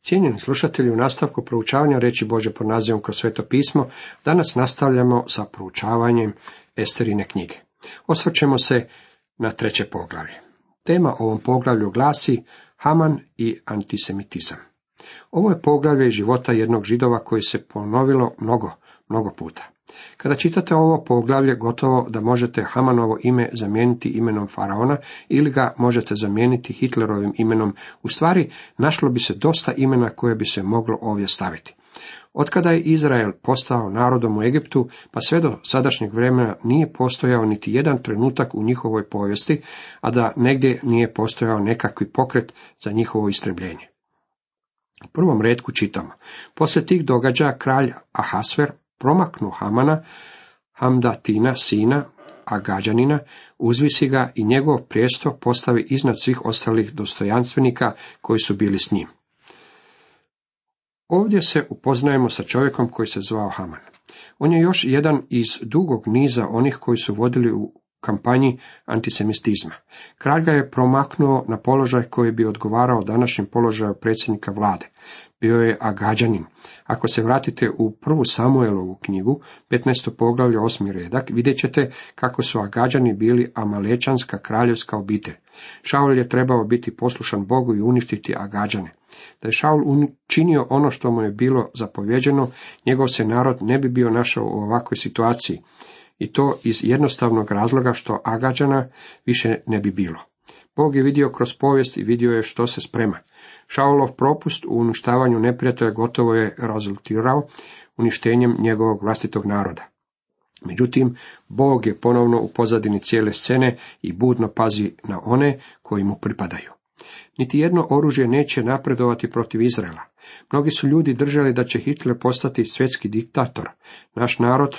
Cijenjeni slušatelji, u nastavku proučavanja reći Bože pod nazivom kroz sveto pismo, danas nastavljamo sa proučavanjem Esterine knjige. Osvrćemo se na treće poglavlje. Tema ovom poglavlju glasi Haman i antisemitizam. Ovo je poglavlje života jednog židova koji se ponovilo mnogo, mnogo puta. Kada čitate ovo poglavlje, gotovo da možete Hamanovo ime zamijeniti imenom faraona ili ga možete zamijeniti Hitlerovim imenom. U stvari, našlo bi se dosta imena koje bi se moglo ovdje staviti. Otkada je Izrael postao narodom u Egiptu, pa sve do sadašnjeg vremena nije postojao niti jedan trenutak u njihovoj povijesti, a da negdje nije postojao nekakvi pokret za njihovo istrebljenje. U prvom redku čitamo. Poslije tih događaja kralj Ahasver promaknu Hamana, Hamdatina, sina, Agađanina, uzvisi ga i njegov prijesto postavi iznad svih ostalih dostojanstvenika koji su bili s njim. Ovdje se upoznajemo sa čovjekom koji se zvao Haman. On je još jedan iz dugog niza onih koji su vodili u kampanji antisemitizma. Kralj ga je promaknuo na položaj koji bi odgovarao današnjem položaju predsjednika vlade. Bio je Agađanin. Ako se vratite u prvu Samuelovu knjigu, 15. poglavlje 8. redak, vidjet ćete kako su Agađani bili amalečanska kraljevska obitelj. Šaul je trebao biti poslušan Bogu i uništiti Agađane. Da je Šaul učinio ono što mu je bilo zapovjeđeno, njegov se narod ne bi bio našao u ovakvoj situaciji. I to iz jednostavnog razloga što Agađana više ne bi bilo. Bog je vidio kroz povijest i vidio je što se sprema. Šaulov propust u uništavanju neprijatelja gotovo je rezultirao uništenjem njegovog vlastitog naroda. Međutim, Bog je ponovno u pozadini cijele scene i budno pazi na one koji mu pripadaju. Niti jedno oružje neće napredovati protiv Izraela. Mnogi su ljudi držali da će Hitler postati svjetski diktator. Naš narod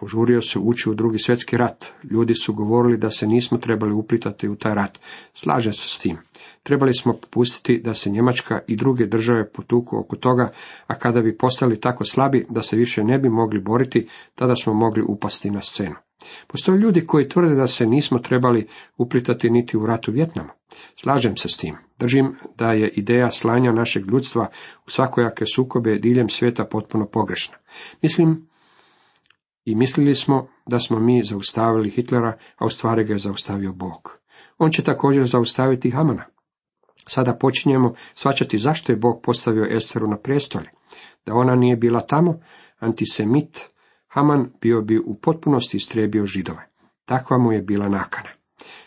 Požurio se ući u drugi svjetski rat. Ljudi su govorili da se nismo trebali uplitati u taj rat. Slažem se s tim. Trebali smo popustiti da se Njemačka i druge države potuku oko toga, a kada bi postali tako slabi da se više ne bi mogli boriti, tada smo mogli upasti na scenu. Postoje ljudi koji tvrde da se nismo trebali uplitati niti u ratu Vjetnamu. Slažem se s tim. Držim da je ideja slanja našeg ljudstva u svakojake sukobe diljem svijeta potpuno pogrešna. Mislim i mislili smo da smo mi zaustavili Hitlera, a u stvari ga je zaustavio Bog. On će također zaustaviti Hamana. Sada počinjemo svačati zašto je Bog postavio Esteru na prijestolje. Da ona nije bila tamo, antisemit, Haman bio bi u potpunosti istrebio židove. Takva mu je bila nakana.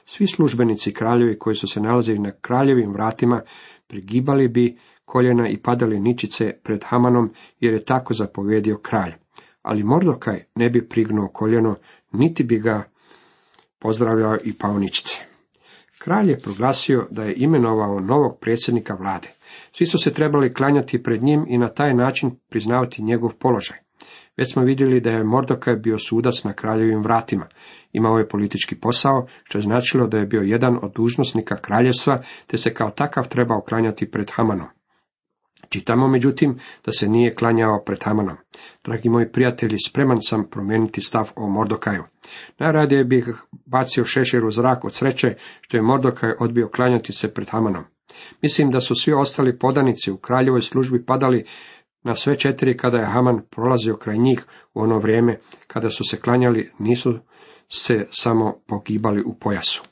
Svi službenici kraljevi koji su se nalazili na kraljevim vratima prigibali bi koljena i padali ničice pred Hamanom jer je tako zapovjedio kralj ali Mordokaj ne bi prignuo koljeno, niti bi ga pozdravljao i pauničice. Kralj je proglasio da je imenovao novog predsjednika vlade. Svi su se trebali klanjati pred njim i na taj način priznavati njegov položaj. Već smo vidjeli da je Mordokaj bio sudac na kraljevim vratima. Imao je politički posao, što je značilo da je bio jedan od dužnosnika kraljevstva, te se kao takav trebao klanjati pred Hamanom. Čitamo međutim da se nije klanjao pred Hamanom. Dragi moji prijatelji, spreman sam promijeniti stav o Mordokaju. Najradije bih bacio šešir u zrak od sreće što je Mordokaj odbio klanjati se pred Hamanom. Mislim da su svi ostali podanici u kraljevoj službi padali na sve četiri kada je Haman prolazio kraj njih u ono vrijeme kada su se klanjali, nisu se samo pogibali u pojasu.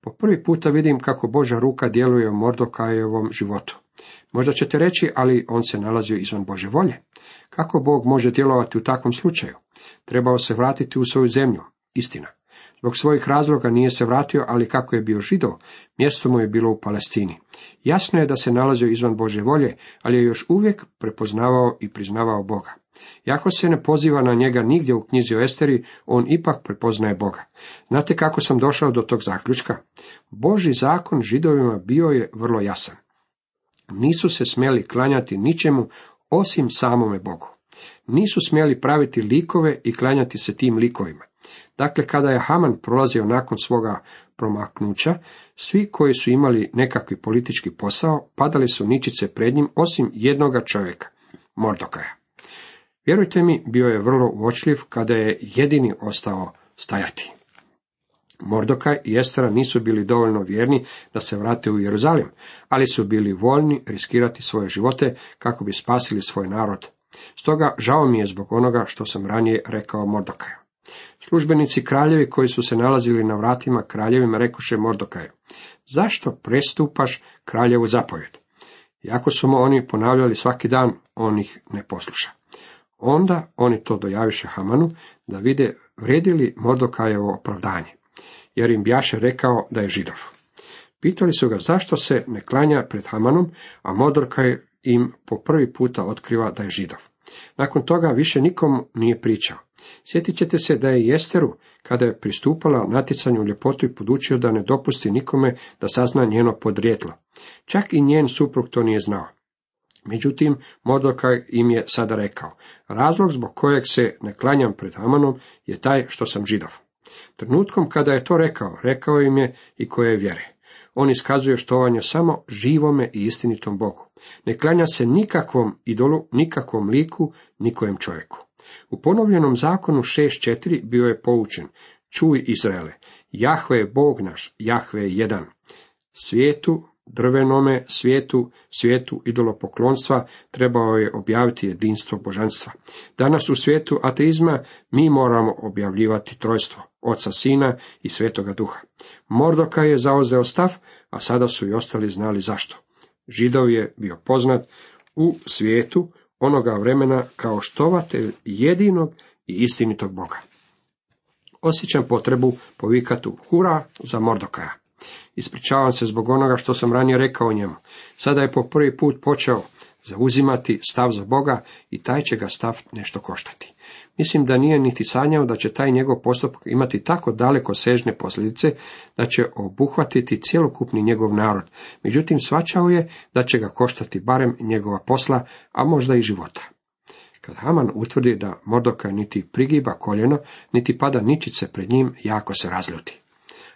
Po prvi puta vidim kako Boža ruka djeluje u Mordokajevom životu. Možda ćete reći, ali on se nalazio izvan Bože volje. Kako Bog može djelovati u takvom slučaju? Trebao se vratiti u svoju zemlju. Istina. Zbog svojih razloga nije se vratio, ali kako je bio židov, mjesto mu je bilo u Palestini. Jasno je da se nalazio izvan Bože volje, ali je još uvijek prepoznavao i priznavao Boga. Jako se ne poziva na njega nigdje u knjizi o Esteri, on ipak prepoznaje Boga. Znate kako sam došao do tog zaključka? Boži zakon židovima bio je vrlo jasan nisu se smjeli klanjati ničemu osim samome Bogu. Nisu smjeli praviti likove i klanjati se tim likovima. Dakle, kada je Haman prolazio nakon svoga promaknuća, svi koji su imali nekakvi politički posao, padali su ničice pred njim, osim jednoga čovjeka, Mordokaja. Vjerujte mi, bio je vrlo uočljiv kada je jedini ostao stajati. Mordokaj i Estera nisu bili dovoljno vjerni da se vrate u Jeruzalim, ali su bili voljni riskirati svoje živote kako bi spasili svoj narod. Stoga žao mi je zbog onoga što sam ranije rekao Mordokaju. Službenici kraljevi koji su se nalazili na vratima kraljevima rekoše Mordokaju, zašto prestupaš kraljevu zapovjed? Iako su mu oni ponavljali svaki dan, on ih ne posluša. Onda oni to dojaviše Hamanu da vide vredili Mordokajevo opravdanje, jer im bjaše rekao da je židov. Pitali su ga zašto se ne klanja pred Hamanom, a Mordokaj im po prvi puta otkriva da je židov. Nakon toga više nikom nije pričao. Sjetit ćete se da je Jesteru, kada je pristupala natjecanju ljepotu i podučio da ne dopusti nikome da sazna njeno podrijetlo. Čak i njen suprug to nije znao. Međutim, Mordokaj im je sada rekao, razlog zbog kojeg se ne klanjam pred Hamanom je taj što sam židov. Trenutkom kada je to rekao, rekao im je i koje je vjere. On iskazuje štovanje samo živome i istinitom Bogu. Ne klanja se nikakvom idolu, nikakvom liku, nikojem čovjeku. U ponovljenom zakonu 6.4 bio je poučen, čuj Izraele, Jahve je Bog naš, Jahve je jedan. Svijetu, drvenome svijetu, svijetu idolopoklonstva trebao je objaviti jedinstvo božanstva. Danas u svijetu ateizma mi moramo objavljivati trojstvo, oca sina i svetoga duha. Mordoka je zauzeo stav, a sada su i ostali znali zašto. Židov je bio poznat u svijetu onoga vremena kao štovatelj jedinog i istinitog Boga. Osjećam potrebu povikati hura za Mordokaja. Ispričavam se zbog onoga što sam ranije rekao njemu. Sada je po prvi put počeo zauzimati stav za Boga i taj će ga stav nešto koštati. Mislim da nije niti sanjao da će taj njegov postupak imati tako daleko sežne posljedice da će obuhvatiti cjelokupni njegov narod. Međutim, svačao je da će ga koštati barem njegova posla, a možda i života. Kad Haman utvrdi da Mordoka niti prigiba koljeno, niti pada ničice pred njim, jako se razljuti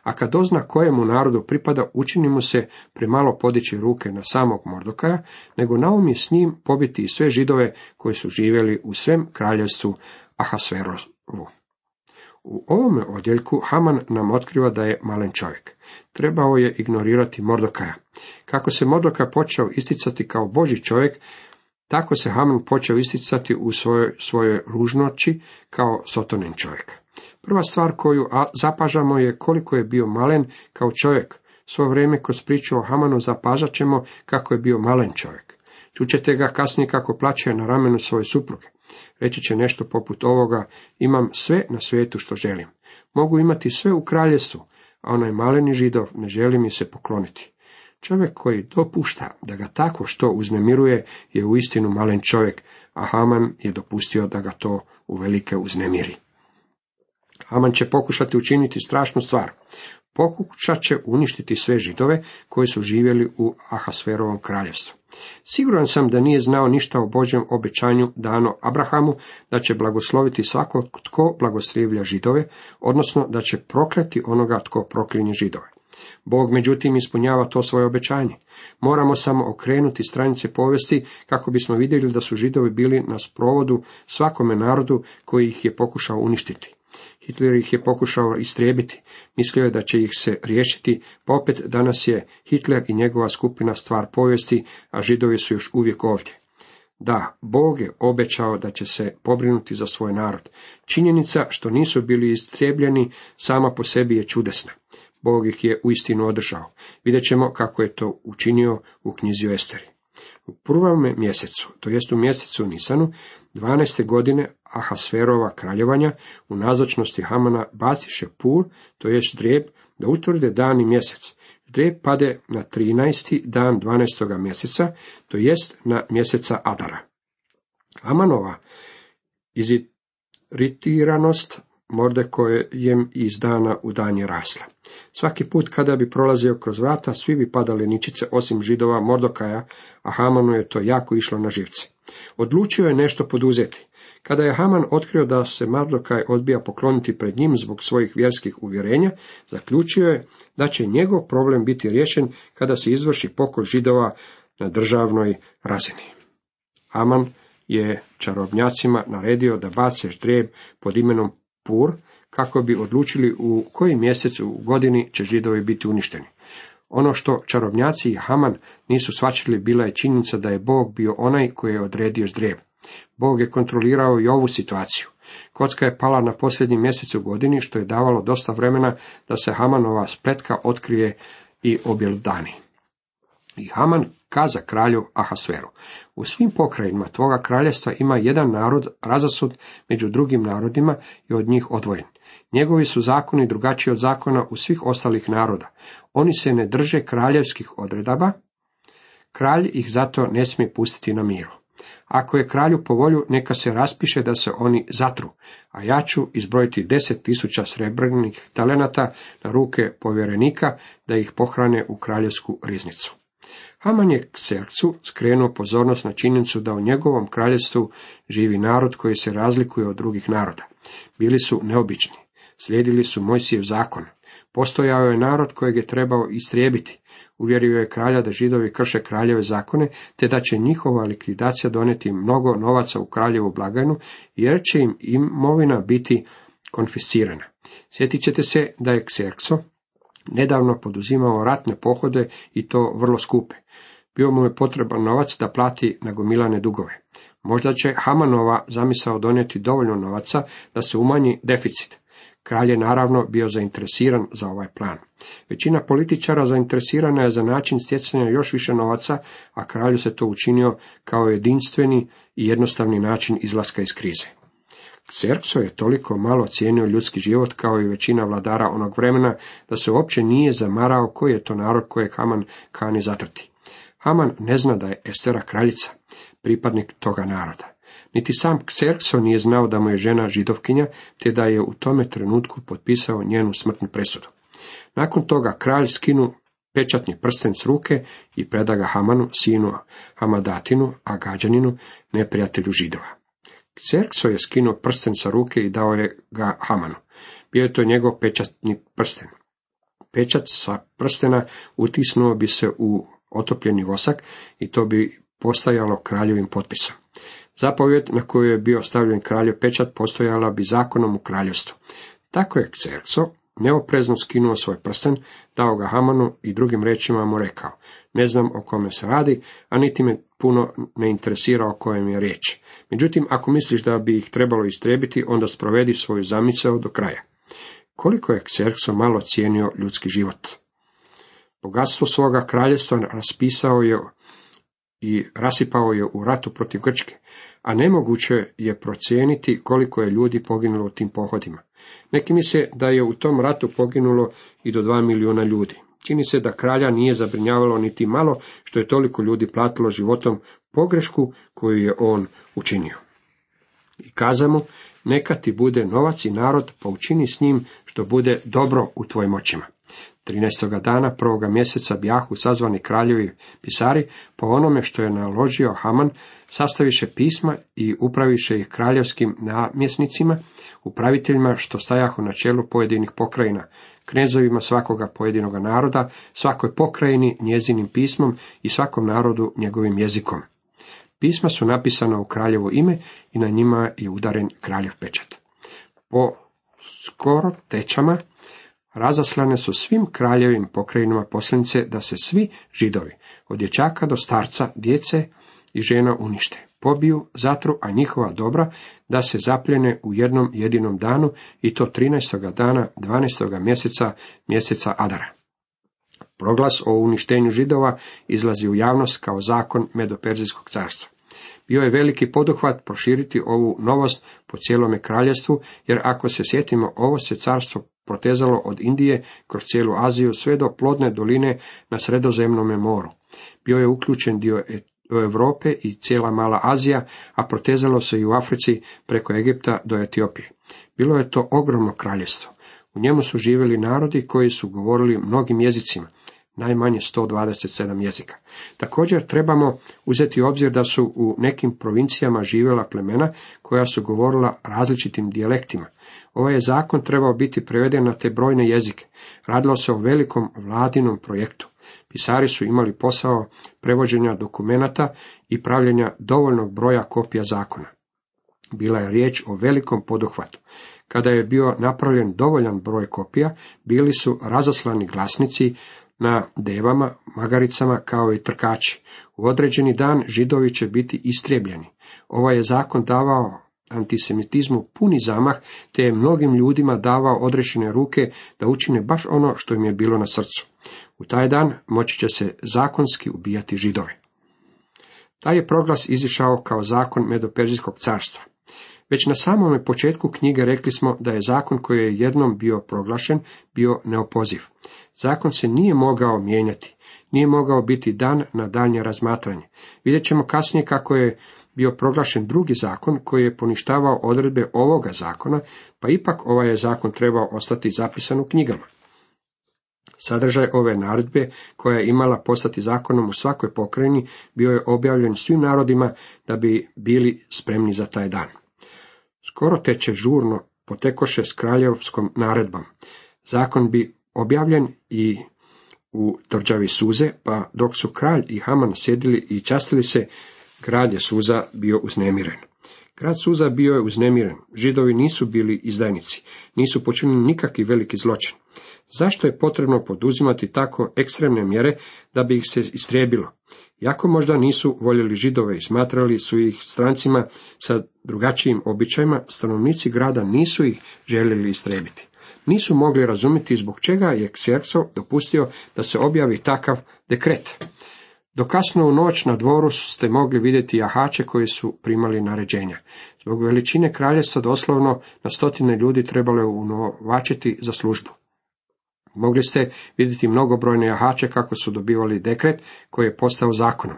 a kad dozna kojemu narodu pripada, učini mu se premalo podići ruke na samog Mordokaja, nego naumi s njim pobiti i sve židove koji su živjeli u svem kraljevstvu Ahasverovu. U ovome odjeljku Haman nam otkriva da je malen čovjek. Trebao je ignorirati Mordokaja. Kako se Mordoka počeo isticati kao Boži čovjek, tako se Haman počeo isticati u svojoj, svojoj ružnoći kao sotonin čovjek. Prva stvar koju zapažamo je koliko je bio malen kao čovjek. Svo vrijeme kroz priču o Hamanu zapažat ćemo kako je bio malen čovjek. Čućete ga kasnije kako plaće na ramenu svoje supruge. Reći će nešto poput ovoga, imam sve na svijetu što želim. Mogu imati sve u kraljestvu, a onaj maleni židov ne želi mi se pokloniti. Čovjek koji dopušta da ga tako što uznemiruje je uistinu malen čovjek, a Haman je dopustio da ga to uvelike uznemiri. Haman će pokušati učiniti strašnu stvar. Pokušat će uništiti sve židove koji su živjeli u Ahasverovom kraljevstvu. Siguran sam da nije znao ništa o Božjem obećanju dano Abrahamu, da će blagosloviti svako tko blagoslivlja židove, odnosno da će prokleti onoga tko proklinje židove. Bog međutim ispunjava to svoje obećanje. Moramo samo okrenuti stranice povijesti kako bismo vidjeli da su židovi bili na sprovodu svakome narodu koji ih je pokušao uništiti. Hitler ih je pokušao istrijebiti. Mislio je da će ih se riješiti, pa opet danas je Hitler i njegova skupina stvar povijesti, a židovi su još uvijek ovdje. Da, Bog je obećao da će se pobrinuti za svoj narod. Činjenica što nisu bili istrijebljeni sama po sebi je čudesna. Bog ih je uistinu održao. Vidjet ćemo kako je to učinio u knjizi Esteri. U prvome mjesecu, to jest u mjesecu Nisanu, 12. godine Ahasverova kraljevanja, u nazočnosti Hamana baciše pur, to jest drijeb, da utvrde dan i mjesec. Drijeb pade na 13. dan 12. mjeseca, to jest na mjeseca Adara. Hamanova iziritiranost Mordekojem iz dana u dan je rasla. Svaki put kada bi prolazio kroz vrata, svi bi padali ničice osim židova Mordokaja, a Hamanu je to jako išlo na živce. Odlučio je nešto poduzeti. Kada je Haman otkrio da se Mardokaj odbija pokloniti pred njim zbog svojih vjerskih uvjerenja, zaključio je da će njegov problem biti riješen kada se izvrši pokoj židova na državnoj razini. Haman je čarobnjacima naredio da bace ždrijeb pod imenom Pur, kako bi odlučili u koji mjesec u godini će židovi biti uništeni. Ono što čarobnjaci i Haman nisu svačili bila je činjenica da je Bog bio onaj koji je odredio zdrev. Bog je kontrolirao i ovu situaciju. Kocka je pala na posljednji mjesec u godini, što je davalo dosta vremena da se Hamanova spletka otkrije i objelodani. I Haman kaza kralju Ahasveru. U svim pokrajinima tvoga kraljestva ima jedan narod razasud među drugim narodima i od njih odvojen. Njegovi su zakoni drugačiji od zakona u svih ostalih naroda. Oni se ne drže kraljevskih odredaba, kralj ih zato ne smije pustiti na miru. Ako je kralju po volju, neka se raspiše da se oni zatru, a ja ću izbrojiti deset tisuća srebrnih talenata na ruke povjerenika da ih pohrane u kraljevsku riznicu. Haman je Kserksu skrenuo pozornost na činjenicu da u njegovom kraljevstvu živi narod koji se razlikuje od drugih naroda. Bili su neobični, slijedili su Mojsijev zakon. Postojao je narod kojeg je trebao istrijebiti. Uvjerio je kralja da židovi krše kraljeve zakone, te da će njihova likvidacija donijeti mnogo novaca u kraljevu blagajnu, jer će im imovina biti konfiscirana. Sjetit ćete se da je Kserkso nedavno poduzimao ratne pohode i to vrlo skupe. Bio mu je potreban novac da plati nagomilane dugove. Možda će Hamanova zamisao donijeti dovoljno novaca da se umanji deficit. Kralj je naravno bio zainteresiran za ovaj plan. Većina političara zainteresirana je za način stjecanja još više novaca, a kralju se to učinio kao jedinstveni i jednostavni način izlaska iz krize. Kserkso je toliko malo cijenio ljudski život kao i većina vladara onog vremena da se uopće nije zamarao koji je to narod kojeg Haman kani zatrti. Haman ne zna da je Estera kraljica, pripadnik toga naroda. Niti sam Kserkso nije znao da mu je žena židovkinja, te da je u tome trenutku potpisao njenu smrtnu presudu. Nakon toga kralj skinu pečatni prsten s ruke i preda ga Hamanu, sinu Hamadatinu, a gađaninu, neprijatelju židova. Kserkso je skinuo prsten sa ruke i dao je ga Hamanu. Bio je to njegov pečatni prsten. Pečat sa prstena utisnuo bi se u otopljeni vosak i to bi postajalo kraljevim potpisom. Zapovjed na koju je bio stavljen kraljev pečat postojala bi zakonom u kraljevstvu. Tako je Kserkso neoprezno skinuo svoj prsten, dao ga Hamanu i drugim rečima mu rekao, ne znam o kome se radi, a niti me puno ne interesira o kojem je riječ. Međutim, ako misliš da bi ih trebalo istrebiti, onda sprovedi svoju zamisao do kraja. Koliko je Kserkso malo cijenio ljudski život. Bogatstvo svoga kraljevstva raspisao je i rasipao je u ratu protiv Grčke, a nemoguće je procijeniti koliko je ljudi poginulo u tim pohodima. Neki misle da je u tom ratu poginulo i do dva milijuna ljudi. Čini se da kralja nije zabrinjavalo niti malo što je toliko ljudi platilo životom pogrešku koju je on učinio. I kaza mu, neka ti bude novac i narod, pa učini s njim što bude dobro u tvojim očima. 13. dana prvoga mjeseca bijahu sazvani kraljevi pisari, po onome što je naložio Haman, sastaviše pisma i upraviše ih kraljevskim namjesnicima, upraviteljima što stajahu na čelu pojedinih pokrajina, knezovima svakoga pojedinoga naroda, svakoj pokrajini njezinim pismom i svakom narodu njegovim jezikom. Pisma su napisana u kraljevo ime i na njima je udaren kraljev pečat. Po skoro tečama razaslane su svim kraljevim pokrajinama posljednice da se svi židovi, od dječaka do starca, djece i žena unište, pobiju, zatru, a njihova dobra da se zapljene u jednom jedinom danu i to 13. dana 12. mjeseca mjeseca Adara. Proglas o uništenju židova izlazi u javnost kao zakon Medoperzijskog carstva. Bio je veliki poduhvat proširiti ovu novost po cijelome kraljevstvu, jer ako se sjetimo, ovo se carstvo protezalo od Indije kroz cijelu Aziju sve do plodne doline na sredozemnome moru. Bio je uključen dio Europe i cijela mala Azija, a protezalo se i u Africi preko Egipta do Etiopije. Bilo je to ogromno kraljevstvo. U njemu su živjeli narodi koji su govorili mnogim jezicima, najmanje 127 jezika. Također trebamo uzeti u obzir da su u nekim provincijama živjela plemena koja su govorila različitim dijalektima. Ovaj zakon trebao biti preveden na te brojne jezike. Radilo se o velikom vladinom projektu. Pisari su imali posao prevođenja dokumenata i pravljenja dovoljnog broja kopija zakona. Bila je riječ o velikom poduhvatu. Kada je bio napravljen dovoljan broj kopija, bili su razaslani glasnici na devama, magaricama kao i trkači. U određeni dan židovi će biti istrijebljeni. Ovaj je zakon davao antisemitizmu puni zamah, te je mnogim ljudima davao odrešene ruke da učine baš ono što im je bilo na srcu. U taj dan moći će se zakonski ubijati židove. Taj je proglas izišao kao zakon Medoperzijskog carstva. Već na samome početku knjige rekli smo da je zakon koji je jednom bio proglašen bio neopoziv. Zakon se nije mogao mijenjati, nije mogao biti dan na daljnje razmatranje. Vidjet ćemo kasnije kako je bio proglašen drugi zakon koji je poništavao odredbe ovoga zakona, pa ipak ovaj je zakon trebao ostati zapisan u knjigama. Sadržaj ove naredbe, koja je imala postati zakonom u svakoj pokrajini, bio je objavljen svim narodima da bi bili spremni za taj dan. Skoro teče žurno potekoše s kraljevskom naredbom. Zakon bi objavljen i u tvrđavi suze, pa dok su kralj i Haman sjedili i častili se, grad je suza bio uznemiren. Grad Suza bio je uznemiren. Židovi nisu bili izdajnici, nisu počinili nikakvi veliki zločin. Zašto je potrebno poduzimati tako ekstremne mjere da bi ih se istrijebilo? Jako možda nisu voljeli židove i smatrali su ih strancima sa drugačijim običajima, stanovnici grada nisu ih željeli istrijebiti. Nisu mogli razumjeti zbog čega je Kserso dopustio da se objavi takav dekret. Do kasno u noć na dvoru ste mogli vidjeti jahače koji su primali naređenja. Zbog veličine kraljestva doslovno na stotine ljudi trebalo je unovačiti za službu. Mogli ste vidjeti mnogobrojne jahače kako su dobivali dekret koji je postao zakonom.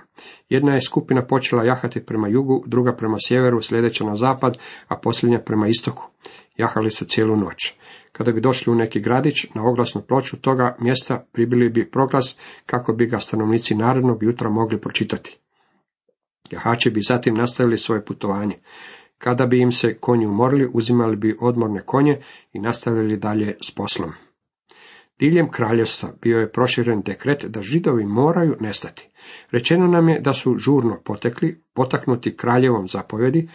Jedna je skupina počela jahati prema jugu, druga prema sjeveru, sljedeća na zapad, a posljednja prema istoku. Jahali su cijelu noć. Kada bi došli u neki gradić, na oglasnu ploču toga mjesta pribili bi proglas kako bi ga stanovnici narednog jutra mogli pročitati. Jahači bi zatim nastavili svoje putovanje. Kada bi im se konji umorili, uzimali bi odmorne konje i nastavili dalje s poslom. Diljem kraljevstva bio je proširen dekret da židovi moraju nestati. Rečeno nam je da su žurno potekli, potaknuti kraljevom zapovjedi,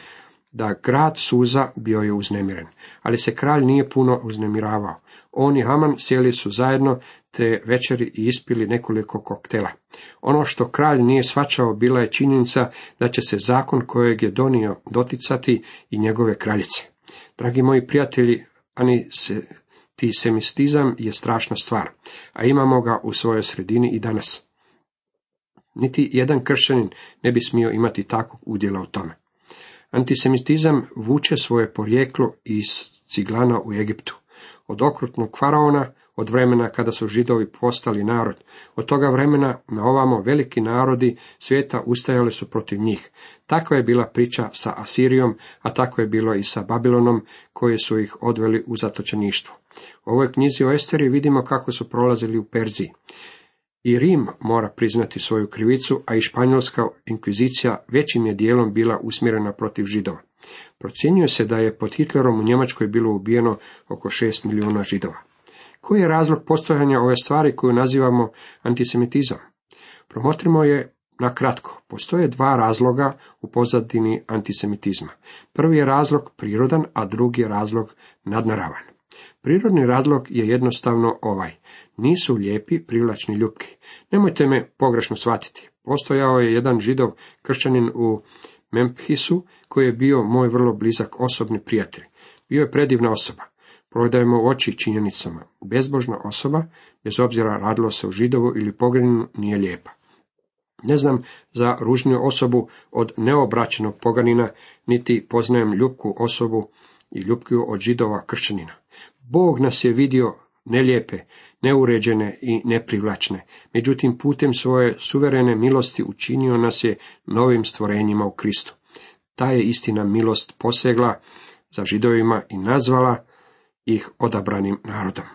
da grad Suza bio je uznemiren, ali se kralj nije puno uznemiravao. On i Haman sjeli su zajedno te večeri i ispili nekoliko koktela. Ono što kralj nije svačao bila je činjenica da će se zakon kojeg je donio doticati i njegove kraljice. Dragi moji prijatelji, ani se semistizam je strašna stvar, a imamo ga u svojoj sredini i danas. Niti jedan kršćanin ne bi smio imati takvog udjela u tome. Antisemitizam vuče svoje porijeklo iz ciglana u Egiptu, od okrutnog faraona, od vremena kada su židovi postali narod. Od toga vremena na ovamo veliki narodi svijeta ustajali su protiv njih. Takva je bila priča sa Asirijom, a tako je bilo i sa Babilonom, koji su ih odveli u zatočeništvo. U ovoj knjizi o Esteri vidimo kako su prolazili u Perziji. I Rim mora priznati svoju krivicu, a i španjolska inkvizicija većim je dijelom bila usmjerena protiv židova. Procjenjuje se da je pod Hitlerom u Njemačkoj bilo ubijeno oko 6 milijuna židova. Koji je razlog postojanja ove stvari koju nazivamo antisemitizam? Promotrimo je na kratko. Postoje dva razloga u pozadini antisemitizma. Prvi je razlog prirodan, a drugi je razlog nadnaravan. Prirodni razlog je jednostavno ovaj. Nisu lijepi, privlačni ljubki. Nemojte me pogrešno shvatiti. Postojao je jedan židov kršćanin u Memphisu koji je bio moj vrlo blizak osobni prijatelj. Bio je predivna osoba. Prodajemo oči činjenicama. Bezbožna osoba, bez obzira radilo se o židovu ili pogredinu, nije lijepa. Ne znam za ružniju osobu od neobraćenog poganina, niti poznajem ljubku osobu i ljubkiju od židova kršćanina. Bog nas je vidio nelijepe, neuređene i neprivlačne, međutim putem svoje suverene milosti učinio nas je novim stvorenjima u Kristu. Ta je istina milost posegla za židovima i nazvala ih odabranim narodom.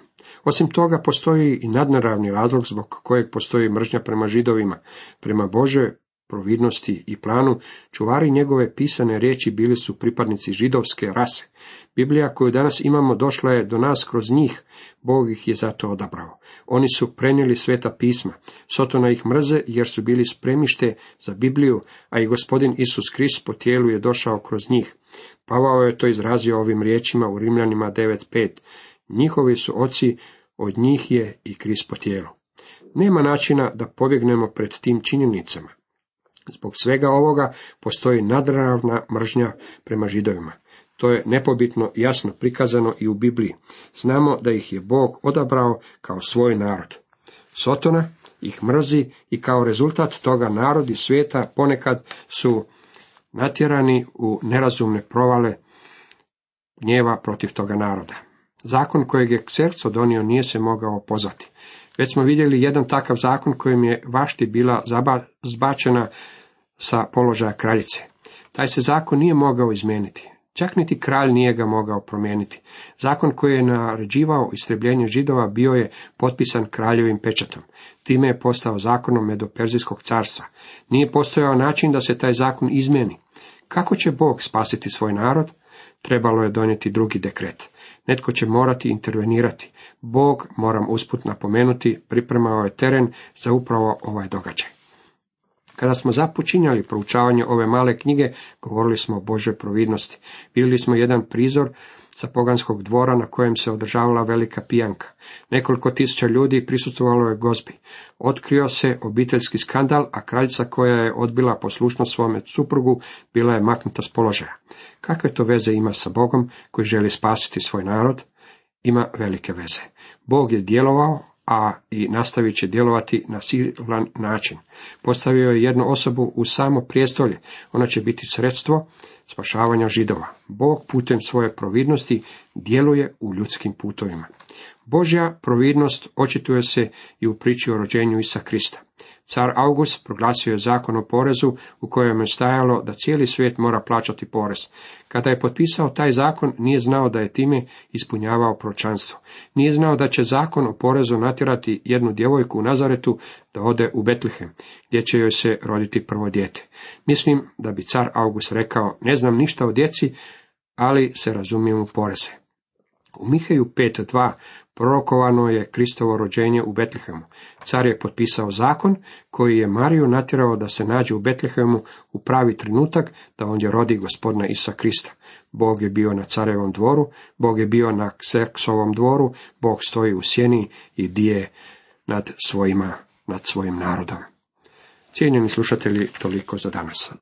Osim toga postoji i nadnaravni razlog zbog kojeg postoji mržnja prema židovima, prema Bože providnosti i planu, čuvari njegove pisane riječi bili su pripadnici židovske rase. Biblija koju danas imamo došla je do nas kroz njih, Bog ih je zato odabrao. Oni su prenijeli sveta pisma, Sotona ih mrze jer su bili spremište za Bibliju, a i gospodin Isus Krist po tijelu je došao kroz njih. Pavao je to izrazio ovim riječima u Rimljanima 9.5. Njihovi su oci, od njih je i Krist po tijelu. Nema načina da pobjegnemo pred tim činjenicama. Zbog svega ovoga postoji nadravna mržnja prema židovima. To je nepobitno jasno prikazano i u Bibliji. Znamo da ih je Bog odabrao kao svoj narod. Sotona ih mrzi i kao rezultat toga narodi svijeta ponekad su natjerani u nerazumne provale gnjeva protiv toga naroda. Zakon kojeg je Kserco donio nije se mogao pozvati. Već smo vidjeli jedan takav zakon kojim je Vašti bila zbačena sa položaja kraljice. Taj se zakon nije mogao izmijeniti. Čak niti kralj nije ga mogao promijeniti. Zakon koji je naređivao istrebljenje židova bio je potpisan kraljevim pečatom. Time je postao zakonom Medoperzijskog carstva. Nije postojao način da se taj zakon izmijeni. Kako će Bog spasiti svoj narod? Trebalo je donijeti drugi dekret. Netko će morati intervenirati. Bog, moram usput napomenuti, pripremao je teren za upravo ovaj događaj. Kada smo započinjali proučavanje ove male knjige, govorili smo o Božoj providnosti. Vidjeli smo jedan prizor sa poganskog dvora na kojem se održavala velika pijanka. Nekoliko tisuća ljudi prisustvovalo je gozbi. Otkrio se obiteljski skandal, a kraljica koja je odbila poslušnost svome suprugu bila je maknuta s položaja. Kakve to veze ima sa Bogom koji želi spasiti svoj narod? Ima velike veze. Bog je djelovao, a i nastavit će djelovati na silan način. Postavio je jednu osobu u samo prijestolje, ona će biti sredstvo spašavanja židova. Bog putem svoje providnosti djeluje u ljudskim putovima. Božja providnost očituje se i u priči o rođenju Isa Krista. Car August proglasio je zakon o porezu u kojem je stajalo da cijeli svijet mora plaćati porez. Kada je potpisao taj zakon, nije znao da je time ispunjavao pročanstvo. Nije znao da će zakon o porezu natjerati jednu djevojku u Nazaretu da ode u Betlehem, gdje će joj se roditi prvo dijete. Mislim da bi car August rekao, ne znam ništa o djeci, ali se razumijem u poreze. U Miheju 5.2 prorokovano je Kristovo rođenje u Betlehemu. Car je potpisao zakon koji je Mariju natjerao da se nađe u Betlehemu u pravi trenutak da ondje rodi gospodina Isa Krista. Bog je bio na carevom dvoru, Bog je bio na Kserksovom dvoru, Bog stoji u sjeni i dije nad svojima, nad svojim narodom. Cijenjeni slušatelji, toliko za danas.